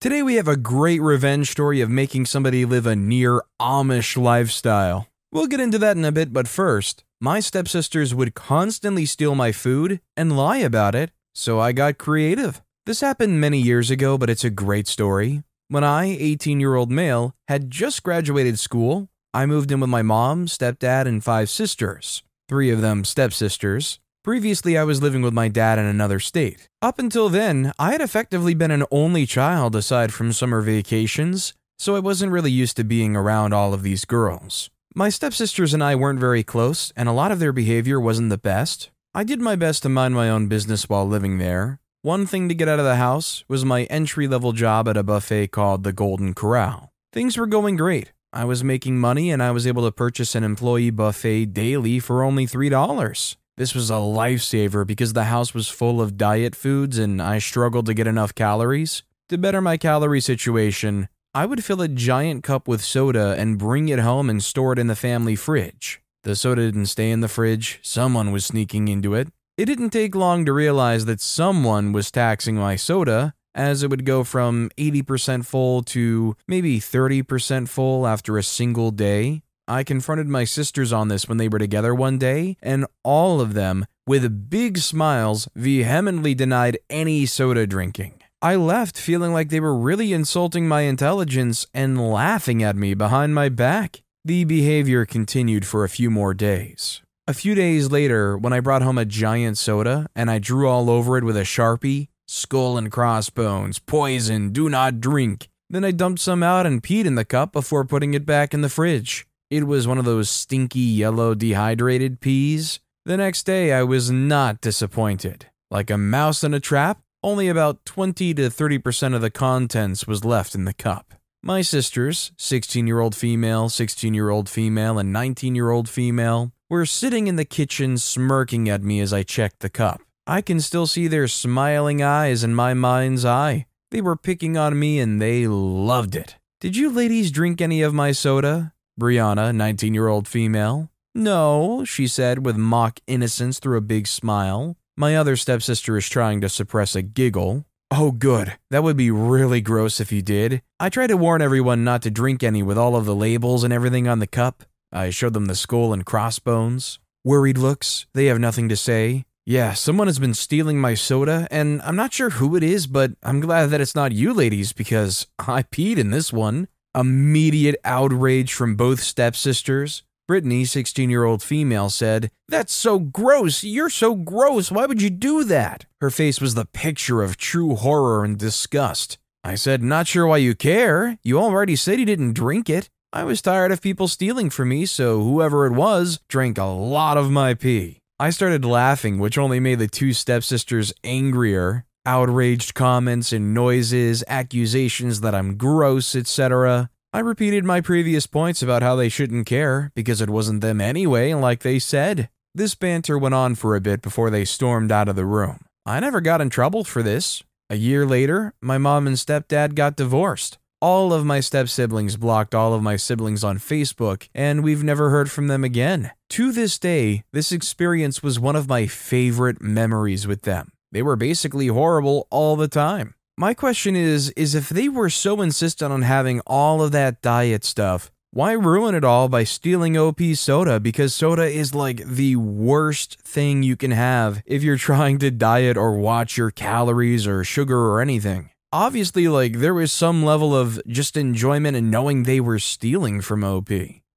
Today we have a great revenge story of making somebody live a near Amish lifestyle. We'll get into that in a bit, but first, my stepsisters would constantly steal my food and lie about it, so I got creative. This happened many years ago, but it's a great story. When I, 18 year old male, had just graduated school, I moved in with my mom, stepdad, and five sisters, three of them stepsisters. Previously, I was living with my dad in another state. Up until then, I had effectively been an only child aside from summer vacations, so I wasn't really used to being around all of these girls. My stepsisters and I weren't very close, and a lot of their behavior wasn't the best. I did my best to mind my own business while living there. One thing to get out of the house was my entry level job at a buffet called the Golden Corral. Things were going great. I was making money and I was able to purchase an employee buffet daily for only $3. This was a lifesaver because the house was full of diet foods and I struggled to get enough calories. To better my calorie situation, I would fill a giant cup with soda and bring it home and store it in the family fridge. The soda didn't stay in the fridge, someone was sneaking into it. It didn't take long to realize that someone was taxing my soda, as it would go from 80% full to maybe 30% full after a single day. I confronted my sisters on this when they were together one day, and all of them, with big smiles, vehemently denied any soda drinking. I left feeling like they were really insulting my intelligence and laughing at me behind my back. The behavior continued for a few more days. A few days later, when I brought home a giant soda and I drew all over it with a sharpie, skull and crossbones, poison, do not drink, then I dumped some out and peed in the cup before putting it back in the fridge. It was one of those stinky yellow dehydrated peas. The next day, I was not disappointed. Like a mouse in a trap, only about 20 to 30% of the contents was left in the cup. My sisters, 16 year old female, 16 year old female, and 19 year old female, were sitting in the kitchen smirking at me as I checked the cup. I can still see their smiling eyes in my mind's eye. They were picking on me and they loved it. Did you ladies drink any of my soda? Brianna, 19 year old female. No, she said with mock innocence through a big smile. My other stepsister is trying to suppress a giggle. Oh, good. That would be really gross if you did. I tried to warn everyone not to drink any with all of the labels and everything on the cup. I showed them the skull and crossbones. Worried looks, they have nothing to say. Yeah, someone has been stealing my soda, and I'm not sure who it is, but I'm glad that it's not you ladies because I peed in this one. Immediate outrage from both stepsisters. Brittany, 16 year old female, said, That's so gross. You're so gross. Why would you do that? Her face was the picture of true horror and disgust. I said, Not sure why you care. You already said you didn't drink it. I was tired of people stealing from me, so whoever it was drank a lot of my pee. I started laughing, which only made the two stepsisters angrier. Outraged comments and noises, accusations that I'm gross, etc. I repeated my previous points about how they shouldn't care, because it wasn't them anyway, like they said. This banter went on for a bit before they stormed out of the room. I never got in trouble for this. A year later, my mom and stepdad got divorced. All of my step siblings blocked all of my siblings on Facebook, and we've never heard from them again. To this day, this experience was one of my favorite memories with them. They were basically horrible all the time. My question is is if they were so insistent on having all of that diet stuff, why ruin it all by stealing OP soda because soda is like the worst thing you can have if you're trying to diet or watch your calories or sugar or anything. Obviously like there was some level of just enjoyment in knowing they were stealing from OP.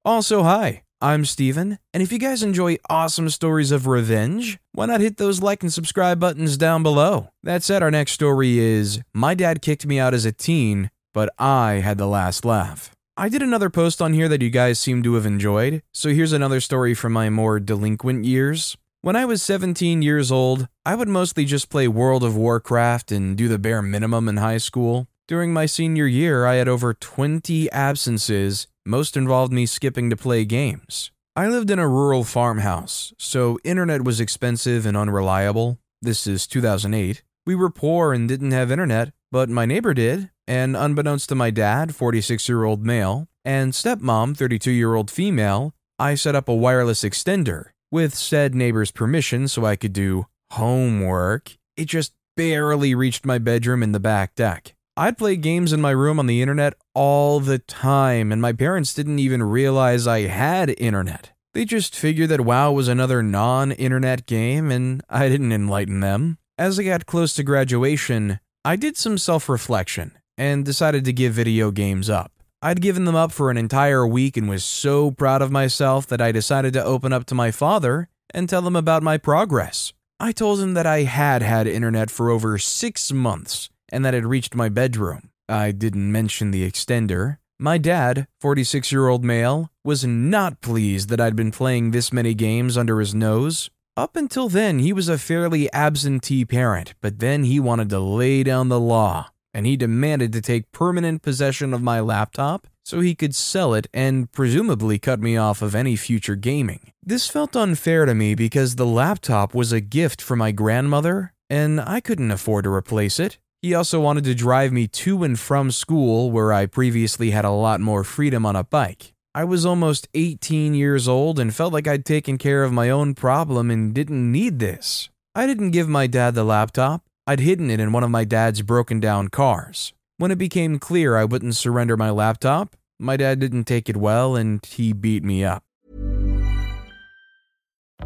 Also, hi. I'm Steven, and if you guys enjoy awesome stories of revenge, why not hit those like and subscribe buttons down below? That said, our next story is My dad kicked me out as a teen, but I had the last laugh. I did another post on here that you guys seem to have enjoyed, so here's another story from my more delinquent years. When I was 17 years old, I would mostly just play World of Warcraft and do the bare minimum in high school. During my senior year, I had over 20 absences, most involved me skipping to play games. I lived in a rural farmhouse, so internet was expensive and unreliable. This is 2008. We were poor and didn't have internet, but my neighbor did, and unbeknownst to my dad, 46 year old male, and stepmom, 32 year old female, I set up a wireless extender with said neighbor's permission so I could do homework. It just barely reached my bedroom in the back deck. I'd play games in my room on the internet all the time, and my parents didn't even realize I had internet. They just figured that WoW was another non internet game, and I didn't enlighten them. As I got close to graduation, I did some self reflection and decided to give video games up. I'd given them up for an entire week and was so proud of myself that I decided to open up to my father and tell him about my progress. I told him that I had had internet for over six months and that had reached my bedroom. I didn't mention the extender. My dad, 46 year old male, was not pleased that I'd been playing this many games under his nose. Up until then, he was a fairly absentee parent, but then he wanted to lay down the law and he demanded to take permanent possession of my laptop so he could sell it and presumably cut me off of any future gaming. This felt unfair to me because the laptop was a gift from my grandmother and I couldn't afford to replace it. He also wanted to drive me to and from school where I previously had a lot more freedom on a bike. I was almost 18 years old and felt like I'd taken care of my own problem and didn't need this. I didn't give my dad the laptop. I'd hidden it in one of my dad's broken down cars. When it became clear I wouldn't surrender my laptop, my dad didn't take it well and he beat me up.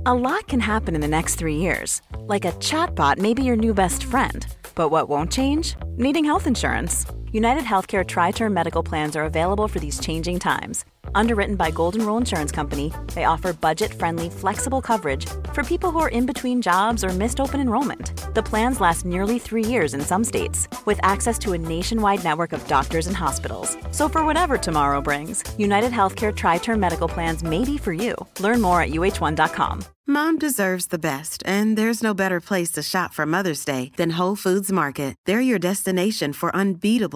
A lot can happen in the next three years. Like a chatbot may be your new best friend. But what won't change? Needing health insurance. United Healthcare Tri Term Medical Plans are available for these changing times Underwritten by Golden Rule Insurance Company, they offer budget-friendly, flexible coverage for people who are in between jobs or missed open enrollment. The plans last nearly three years in some states, with access to a nationwide network of doctors and hospitals. So for whatever tomorrow brings, United Healthcare Tri-Term Medical Plans may be for you. Learn more at uh1.com. Mom deserves the best, and there's no better place to shop for Mother's Day than Whole Foods Market. They're your destination for unbeatable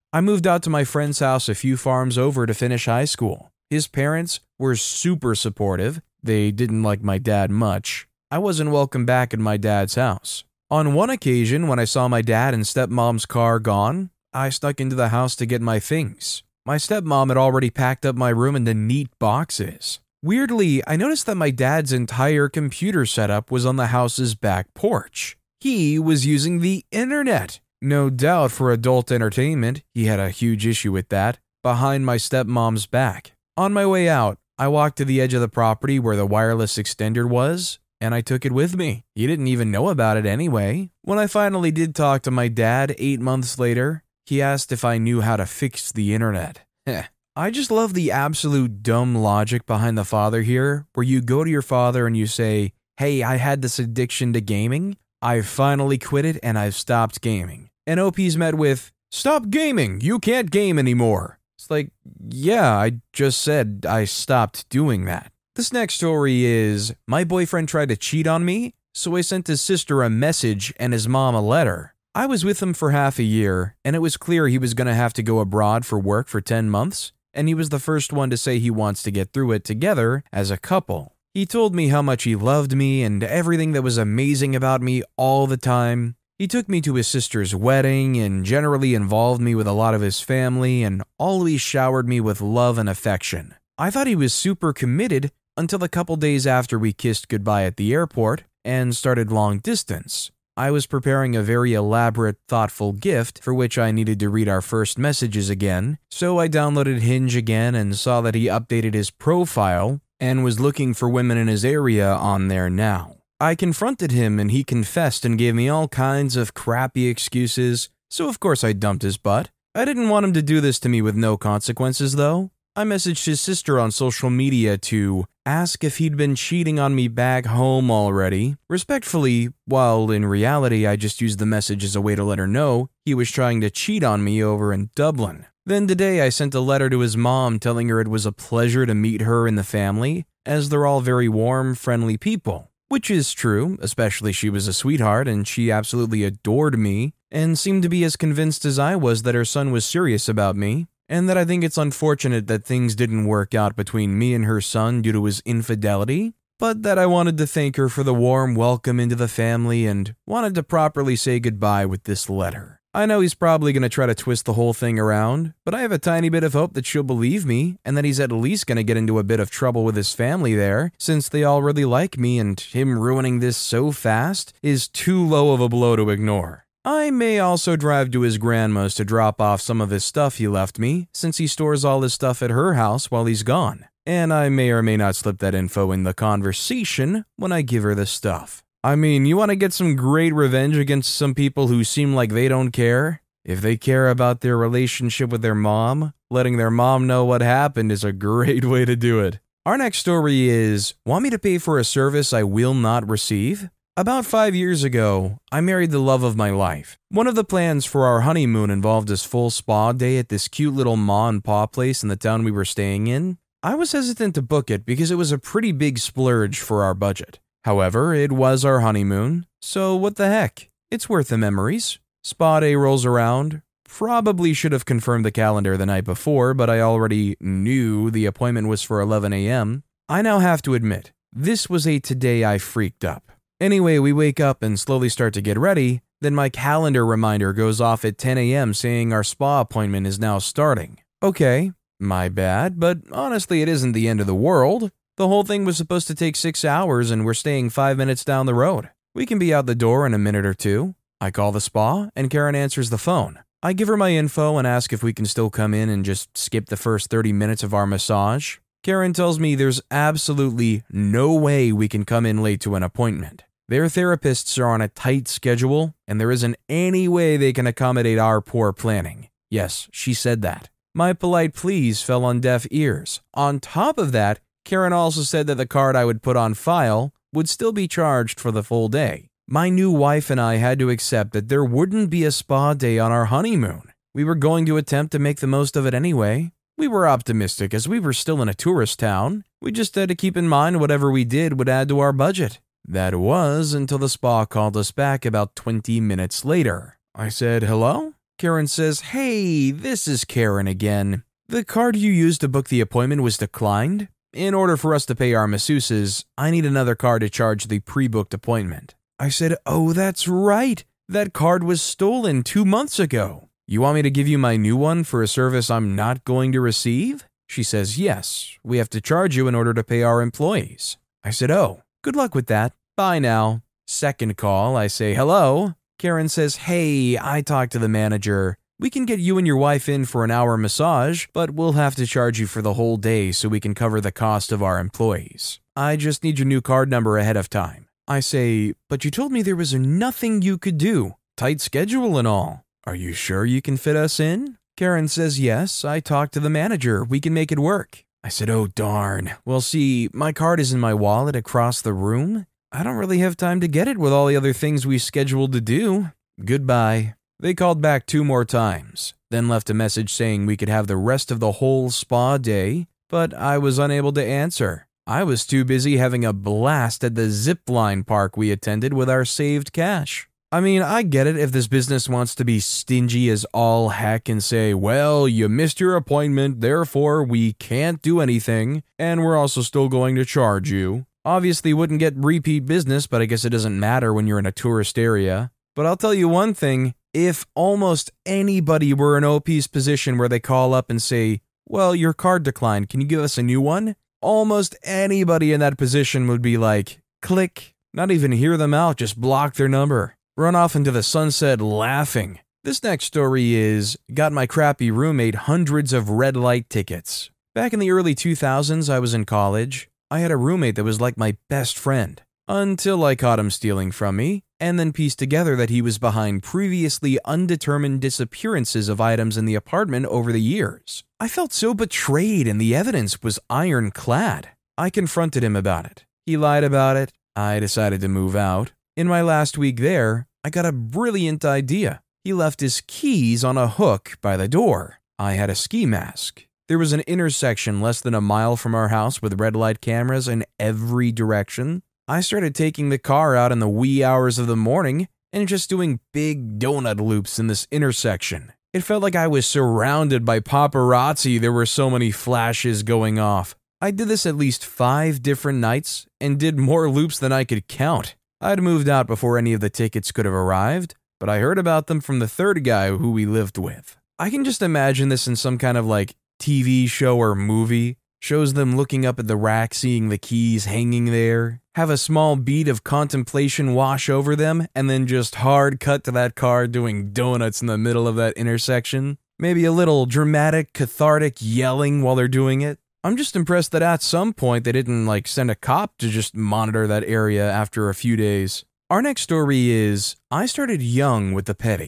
I moved out to my friend's house a few farms over to finish high school. His parents were super supportive. They didn't like my dad much. I wasn't welcome back at my dad's house. On one occasion, when I saw my dad and stepmom's car gone, I snuck into the house to get my things. My stepmom had already packed up my room into neat boxes. Weirdly, I noticed that my dad's entire computer setup was on the house's back porch. He was using the internet. No doubt for adult entertainment, he had a huge issue with that, behind my stepmom's back. On my way out, I walked to the edge of the property where the wireless extender was, and I took it with me. He didn't even know about it anyway. When I finally did talk to my dad eight months later, he asked if I knew how to fix the internet. Eh, I just love the absolute dumb logic behind the father here, where you go to your father and you say, Hey, I had this addiction to gaming. I've finally quit it and I've stopped gaming and OP's met with, Stop gaming! You can't game anymore! It's like, yeah, I just said I stopped doing that. This next story is My boyfriend tried to cheat on me, so I sent his sister a message and his mom a letter. I was with him for half a year, and it was clear he was going to have to go abroad for work for 10 months, and he was the first one to say he wants to get through it together as a couple. He told me how much he loved me and everything that was amazing about me all the time, he took me to his sister's wedding and generally involved me with a lot of his family and always showered me with love and affection. I thought he was super committed until a couple days after we kissed goodbye at the airport and started long distance. I was preparing a very elaborate, thoughtful gift for which I needed to read our first messages again, so I downloaded Hinge again and saw that he updated his profile and was looking for women in his area on there now. I confronted him and he confessed and gave me all kinds of crappy excuses, so of course I dumped his butt. I didn't want him to do this to me with no consequences, though. I messaged his sister on social media to ask if he'd been cheating on me back home already. Respectfully, while in reality I just used the message as a way to let her know he was trying to cheat on me over in Dublin. Then today I sent a letter to his mom telling her it was a pleasure to meet her and the family, as they're all very warm, friendly people. Which is true, especially she was a sweetheart and she absolutely adored me and seemed to be as convinced as I was that her son was serious about me, and that I think it's unfortunate that things didn't work out between me and her son due to his infidelity, but that I wanted to thank her for the warm welcome into the family and wanted to properly say goodbye with this letter. I know he's probably going to try to twist the whole thing around, but I have a tiny bit of hope that she'll believe me and that he's at least going to get into a bit of trouble with his family there, since they all really like me and him ruining this so fast is too low of a blow to ignore. I may also drive to his grandma's to drop off some of his stuff he left me, since he stores all his stuff at her house while he's gone. And I may or may not slip that info in the conversation when I give her the stuff. I mean, you want to get some great revenge against some people who seem like they don't care? If they care about their relationship with their mom, letting their mom know what happened is a great way to do it. Our next story is Want me to pay for a service I will not receive? About five years ago, I married the love of my life. One of the plans for our honeymoon involved this full spa day at this cute little ma and pa place in the town we were staying in. I was hesitant to book it because it was a pretty big splurge for our budget. However, it was our honeymoon, so what the heck? It's worth the memories. Spa day rolls around. Probably should have confirmed the calendar the night before, but I already knew the appointment was for 11 a.m. I now have to admit, this was a today I freaked up. Anyway, we wake up and slowly start to get ready. Then my calendar reminder goes off at 10 a.m. saying our spa appointment is now starting. Okay, my bad, but honestly, it isn't the end of the world. The whole thing was supposed to take six hours, and we're staying five minutes down the road. We can be out the door in a minute or two. I call the spa, and Karen answers the phone. I give her my info and ask if we can still come in and just skip the first 30 minutes of our massage. Karen tells me there's absolutely no way we can come in late to an appointment. Their therapists are on a tight schedule, and there isn't any way they can accommodate our poor planning. Yes, she said that. My polite pleas fell on deaf ears. On top of that, Karen also said that the card I would put on file would still be charged for the full day. My new wife and I had to accept that there wouldn't be a spa day on our honeymoon. We were going to attempt to make the most of it anyway. We were optimistic as we were still in a tourist town. We just had to keep in mind whatever we did would add to our budget. That was until the spa called us back about 20 minutes later. I said, Hello? Karen says, Hey, this is Karen again. The card you used to book the appointment was declined. In order for us to pay our masseuses, I need another card to charge the pre booked appointment. I said, Oh, that's right. That card was stolen two months ago. You want me to give you my new one for a service I'm not going to receive? She says, Yes, we have to charge you in order to pay our employees. I said, Oh, good luck with that. Bye now. Second call, I say, Hello. Karen says, Hey, I talked to the manager. We can get you and your wife in for an hour massage, but we'll have to charge you for the whole day so we can cover the cost of our employees. I just need your new card number ahead of time. I say, But you told me there was nothing you could do. Tight schedule and all. Are you sure you can fit us in? Karen says, Yes, I talked to the manager. We can make it work. I said, Oh, darn. Well, see, my card is in my wallet across the room. I don't really have time to get it with all the other things we scheduled to do. Goodbye. They called back two more times, then left a message saying we could have the rest of the whole spa day, but I was unable to answer. I was too busy having a blast at the zip line park we attended with our saved cash. I mean, I get it if this business wants to be stingy as all heck and say, well, you missed your appointment, therefore we can't do anything, and we're also still going to charge you. Obviously, wouldn't get repeat business, but I guess it doesn't matter when you're in a tourist area. But I'll tell you one thing if almost anybody were in OP's position where they call up and say, Well, your card declined, can you give us a new one? Almost anybody in that position would be like, click, not even hear them out, just block their number, run off into the sunset laughing. This next story is Got my crappy roommate hundreds of red light tickets. Back in the early 2000s, I was in college. I had a roommate that was like my best friend until I caught him stealing from me and then pieced together that he was behind previously undetermined disappearances of items in the apartment over the years. I felt so betrayed, and the evidence was ironclad. I confronted him about it. He lied about it. I decided to move out. In my last week there, I got a brilliant idea. He left his keys on a hook by the door. I had a ski mask. There was an intersection less than a mile from our house with red light cameras in every direction. I started taking the car out in the wee hours of the morning and just doing big donut loops in this intersection. It felt like I was surrounded by paparazzi. There were so many flashes going off. I did this at least five different nights and did more loops than I could count. I'd moved out before any of the tickets could have arrived, but I heard about them from the third guy who we lived with. I can just imagine this in some kind of like TV show or movie. Shows them looking up at the rack, seeing the keys hanging there, have a small beat of contemplation wash over them, and then just hard cut to that car doing donuts in the middle of that intersection. Maybe a little dramatic, cathartic yelling while they're doing it. I'm just impressed that at some point they didn't like send a cop to just monitor that area after a few days. Our next story is I started young with the petty.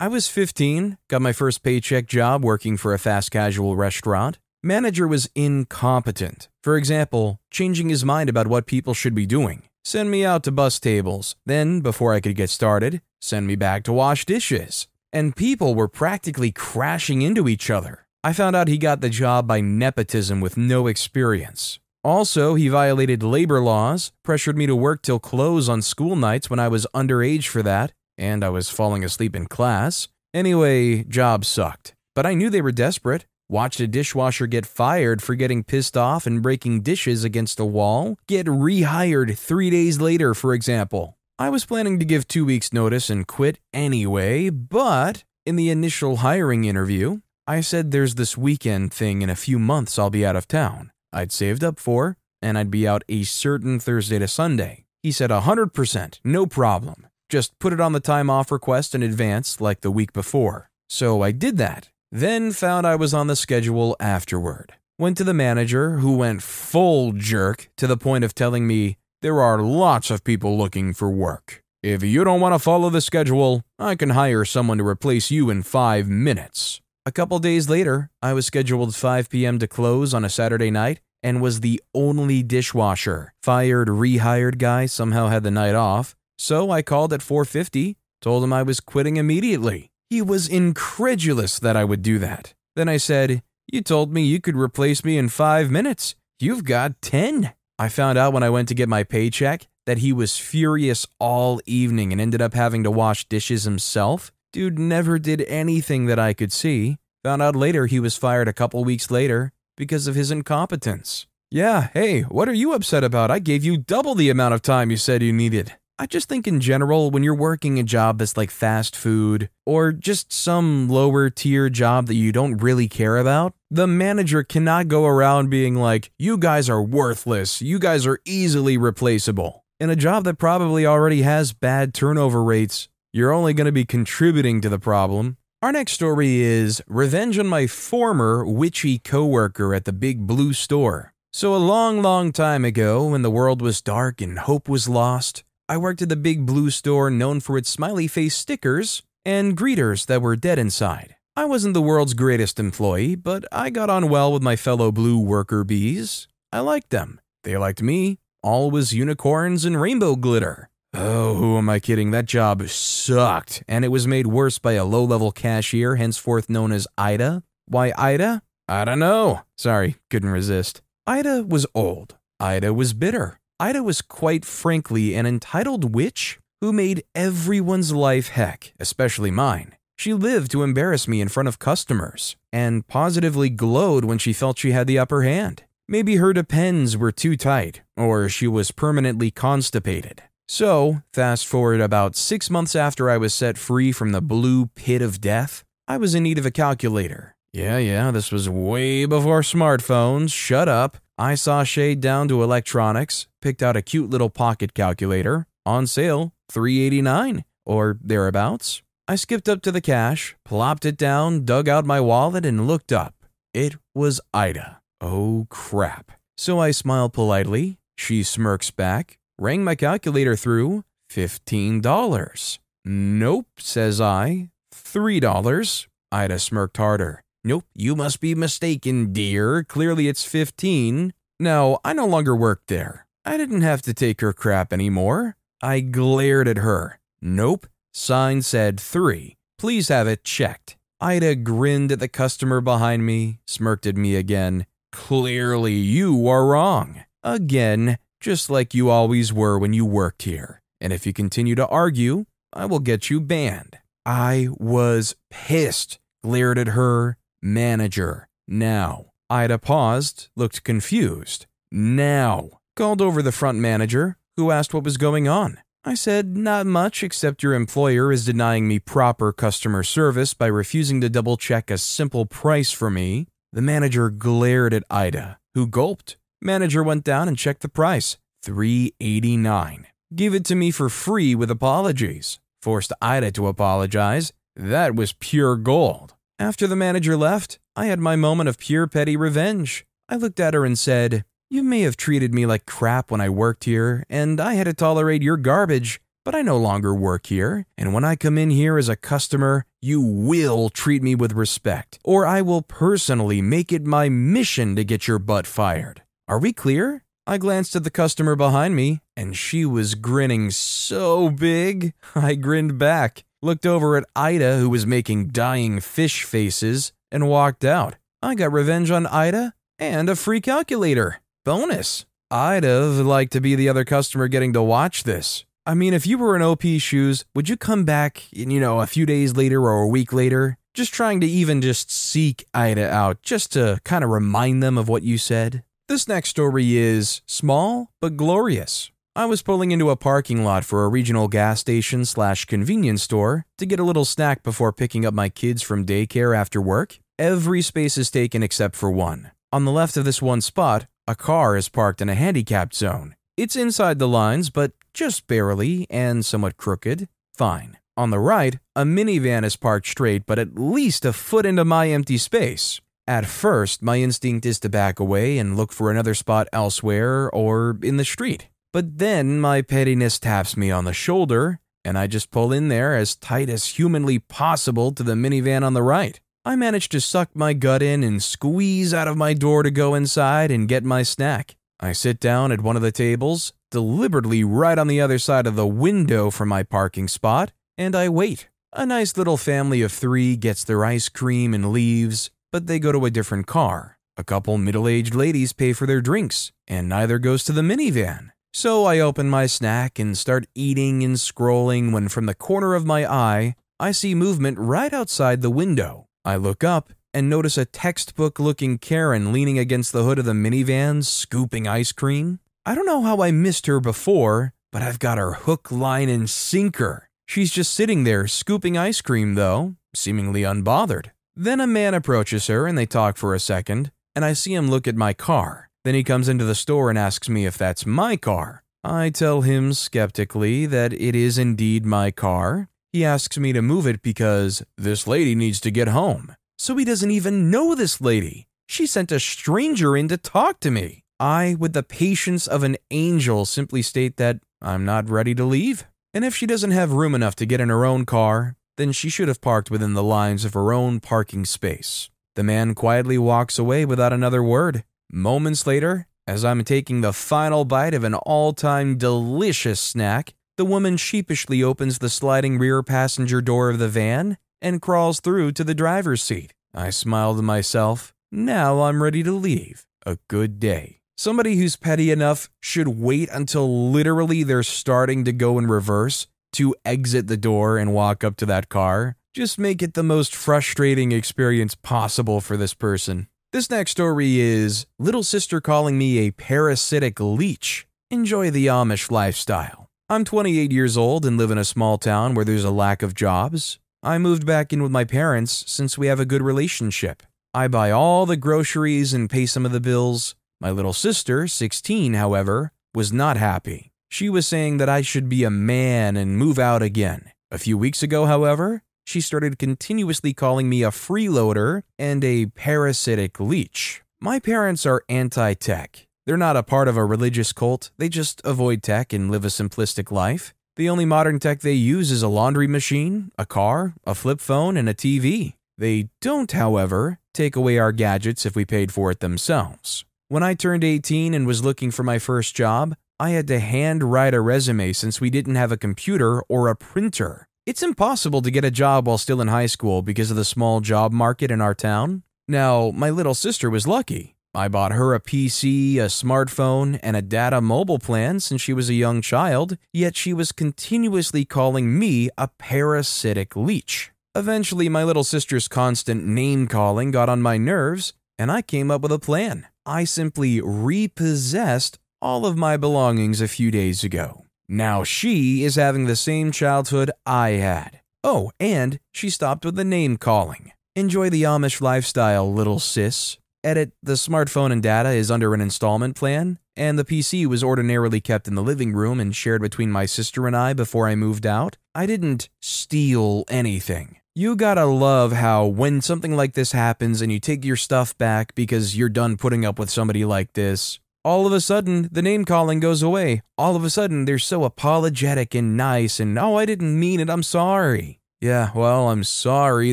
I was 15, got my first paycheck job working for a fast casual restaurant. Manager was incompetent. For example, changing his mind about what people should be doing. Send me out to bus tables. Then, before I could get started, send me back to wash dishes. And people were practically crashing into each other. I found out he got the job by nepotism with no experience. Also, he violated labor laws, pressured me to work till close on school nights when I was underage for that, and I was falling asleep in class. Anyway, job sucked. But I knew they were desperate. Watched a dishwasher get fired for getting pissed off and breaking dishes against a wall, get rehired three days later, for example. I was planning to give two weeks' notice and quit anyway, but in the initial hiring interview, I said there's this weekend thing in a few months I'll be out of town. I'd saved up for, and I'd be out a certain Thursday to Sunday. He said 100%, no problem. Just put it on the time off request in advance, like the week before. So I did that. Then found I was on the schedule afterward. Went to the manager, who went full jerk to the point of telling me, There are lots of people looking for work. If you don't want to follow the schedule, I can hire someone to replace you in five minutes. A couple days later, I was scheduled 5 p.m. to close on a Saturday night and was the only dishwasher. Fired, rehired guy somehow had the night off, so I called at 4:50, told him I was quitting immediately. He was incredulous that I would do that. Then I said, "You told me you could replace me in 5 minutes. You've got 10." I found out when I went to get my paycheck that he was furious all evening and ended up having to wash dishes himself. Dude never did anything that I could see. Found out later he was fired a couple weeks later because of his incompetence. Yeah, hey, what are you upset about? I gave you double the amount of time you said you needed. I just think in general, when you're working a job that's like fast food or just some lower tier job that you don't really care about, the manager cannot go around being like, you guys are worthless, you guys are easily replaceable. In a job that probably already has bad turnover rates, you're only going to be contributing to the problem. Our next story is revenge on my former witchy coworker at the big blue store. So, a long, long time ago, when the world was dark and hope was lost, I worked at the big blue store known for its smiley face stickers and greeters that were dead inside. I wasn't the world's greatest employee, but I got on well with my fellow blue worker bees. I liked them. They liked me. All was unicorns and rainbow glitter. Oh, who am I kidding? That job sucked, and it was made worse by a low level cashier, henceforth known as Ida. Why Ida? I don't know. Sorry, couldn't resist. Ida was old. Ida was bitter. Ida was quite frankly an entitled witch who made everyone's life heck, especially mine. She lived to embarrass me in front of customers and positively glowed when she felt she had the upper hand. Maybe her depends were too tight, or she was permanently constipated. So, fast forward about six months after I was set free from the blue pit of death, I was in need of a calculator. Yeah, yeah, this was way before smartphones. Shut up. I saw shade down to electronics, picked out a cute little pocket calculator, on sale, 389 or thereabouts. I skipped up to the cash, plopped it down, dug out my wallet, and looked up. It was Ida. Oh crap. So I smiled politely. She smirks back, rang my calculator through. $15. Nope, says I. $3. Ida smirked harder. Nope, you must be mistaken, dear. Clearly it's 15. Now, I no longer work there. I didn't have to take her crap anymore. I glared at her. Nope, sign said 3. Please have it checked. Ida grinned at the customer behind me, smirked at me again. Clearly, you are wrong. Again, just like you always were when you worked here. And if you continue to argue, I will get you banned. I was pissed, glared at her. Manager. Now. Ida paused, looked confused. Now. Called over the front manager, who asked what was going on. I said, Not much, except your employer is denying me proper customer service by refusing to double check a simple price for me. The manager glared at Ida, who gulped. Manager went down and checked the price 389 Give it to me for free with apologies. Forced Ida to apologize. That was pure gold. After the manager left, I had my moment of pure petty revenge. I looked at her and said, You may have treated me like crap when I worked here, and I had to tolerate your garbage, but I no longer work here, and when I come in here as a customer, you will treat me with respect, or I will personally make it my mission to get your butt fired. Are we clear? I glanced at the customer behind me, and she was grinning so big. I grinned back, looked over at Ida, who was making dying fish faces, and walked out. I got revenge on Ida and a free calculator. Bonus. I'd have liked to be the other customer getting to watch this. I mean, if you were in OP shoes, would you come back, you know, a few days later or a week later, just trying to even just seek Ida out, just to kind of remind them of what you said? This next story is small but glorious. I was pulling into a parking lot for a regional gas station slash convenience store to get a little snack before picking up my kids from daycare after work. Every space is taken except for one. On the left of this one spot, a car is parked in a handicapped zone. It's inside the lines, but just barely and somewhat crooked. Fine. On the right, a minivan is parked straight, but at least a foot into my empty space. At first, my instinct is to back away and look for another spot elsewhere or in the street. But then my pettiness taps me on the shoulder, and I just pull in there as tight as humanly possible to the minivan on the right. I manage to suck my gut in and squeeze out of my door to go inside and get my snack. I sit down at one of the tables, deliberately right on the other side of the window from my parking spot, and I wait. A nice little family of three gets their ice cream and leaves, but they go to a different car. A couple middle aged ladies pay for their drinks, and neither goes to the minivan. So I open my snack and start eating and scrolling when from the corner of my eye, I see movement right outside the window. I look up and notice a textbook looking Karen leaning against the hood of the minivan, scooping ice cream. I don't know how I missed her before, but I've got her hook, line, and sinker. She's just sitting there scooping ice cream, though, seemingly unbothered. Then a man approaches her and they talk for a second, and I see him look at my car. Then he comes into the store and asks me if that's my car. I tell him skeptically that it is indeed my car. He asks me to move it because this lady needs to get home. So he doesn't even know this lady. She sent a stranger in to talk to me. I, with the patience of an angel, simply state that I'm not ready to leave. And if she doesn't have room enough to get in her own car, then she should have parked within the lines of her own parking space. The man quietly walks away without another word. Moments later, as I'm taking the final bite of an all time delicious snack, the woman sheepishly opens the sliding rear passenger door of the van and crawls through to the driver's seat. I smile to myself. Now I'm ready to leave. A good day. Somebody who's petty enough should wait until literally they're starting to go in reverse to exit the door and walk up to that car. Just make it the most frustrating experience possible for this person. This next story is Little Sister calling me a parasitic leech. Enjoy the Amish lifestyle. I'm 28 years old and live in a small town where there's a lack of jobs. I moved back in with my parents since we have a good relationship. I buy all the groceries and pay some of the bills. My little sister, 16, however, was not happy. She was saying that I should be a man and move out again. A few weeks ago, however, she started continuously calling me a freeloader and a parasitic leech. My parents are anti tech. They're not a part of a religious cult, they just avoid tech and live a simplistic life. The only modern tech they use is a laundry machine, a car, a flip phone, and a TV. They don't, however, take away our gadgets if we paid for it themselves. When I turned 18 and was looking for my first job, I had to hand write a resume since we didn't have a computer or a printer. It's impossible to get a job while still in high school because of the small job market in our town. Now, my little sister was lucky. I bought her a PC, a smartphone, and a data mobile plan since she was a young child, yet she was continuously calling me a parasitic leech. Eventually, my little sister's constant name calling got on my nerves, and I came up with a plan. I simply repossessed all of my belongings a few days ago. Now she is having the same childhood I had. Oh, and she stopped with the name calling. Enjoy the Amish lifestyle, little sis. Edit the smartphone and data is under an installment plan, and the PC was ordinarily kept in the living room and shared between my sister and I before I moved out. I didn't steal anything. You gotta love how when something like this happens and you take your stuff back because you're done putting up with somebody like this, all of a sudden the name calling goes away. All of a sudden they're so apologetic and nice and, oh, I didn't mean it, I'm sorry. Yeah, well, I'm sorry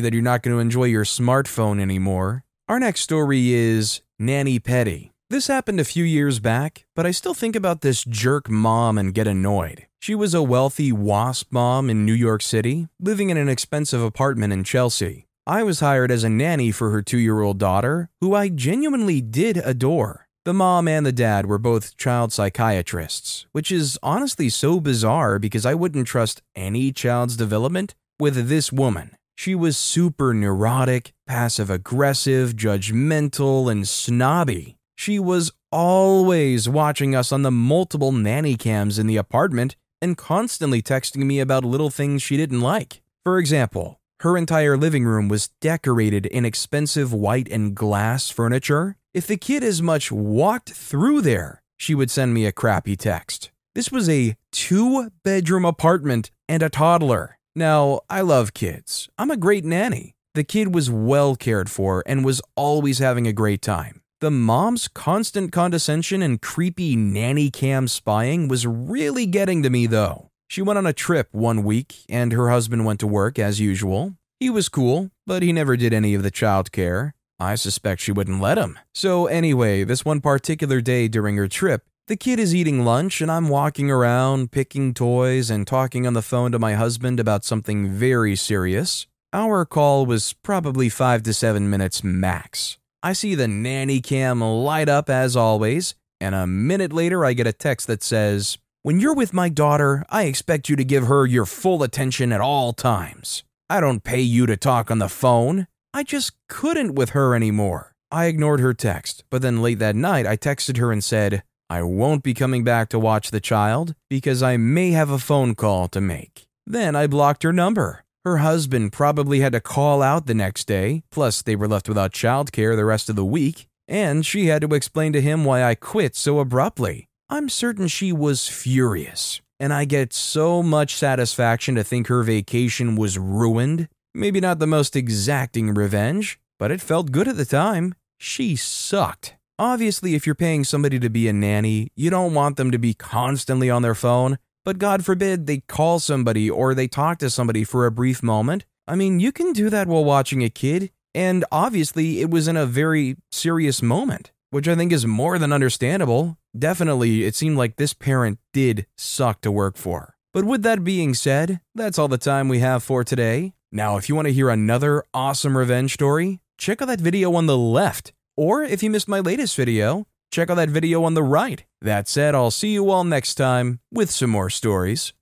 that you're not going to enjoy your smartphone anymore. Our next story is Nanny Petty. This happened a few years back, but I still think about this jerk mom and get annoyed. She was a wealthy WASP mom in New York City, living in an expensive apartment in Chelsea. I was hired as a nanny for her two year old daughter, who I genuinely did adore. The mom and the dad were both child psychiatrists, which is honestly so bizarre because I wouldn't trust any child's development with this woman. She was super neurotic, passive aggressive, judgmental, and snobby. She was always watching us on the multiple nanny cams in the apartment and constantly texting me about little things she didn't like. For example, her entire living room was decorated in expensive white and glass furniture. If the kid as much walked through there, she would send me a crappy text. This was a two bedroom apartment and a toddler. Now, I love kids. I'm a great nanny. The kid was well cared for and was always having a great time. The mom's constant condescension and creepy nanny cam spying was really getting to me, though. She went on a trip one week, and her husband went to work as usual. He was cool, but he never did any of the child care. I suspect she wouldn't let him. So, anyway, this one particular day during her trip, the kid is eating lunch, and I'm walking around, picking toys, and talking on the phone to my husband about something very serious. Our call was probably five to seven minutes max. I see the nanny cam light up as always, and a minute later I get a text that says, When you're with my daughter, I expect you to give her your full attention at all times. I don't pay you to talk on the phone. I just couldn't with her anymore. I ignored her text, but then late that night I texted her and said, I won't be coming back to watch the child because I may have a phone call to make. Then I blocked her number. Her husband probably had to call out the next day, plus, they were left without childcare the rest of the week, and she had to explain to him why I quit so abruptly. I'm certain she was furious, and I get so much satisfaction to think her vacation was ruined. Maybe not the most exacting revenge, but it felt good at the time. She sucked. Obviously, if you're paying somebody to be a nanny, you don't want them to be constantly on their phone, but God forbid they call somebody or they talk to somebody for a brief moment. I mean, you can do that while watching a kid, and obviously it was in a very serious moment, which I think is more than understandable. Definitely, it seemed like this parent did suck to work for. But with that being said, that's all the time we have for today. Now, if you want to hear another awesome revenge story, check out that video on the left. Or if you missed my latest video, check out that video on the right. That said, I'll see you all next time with some more stories.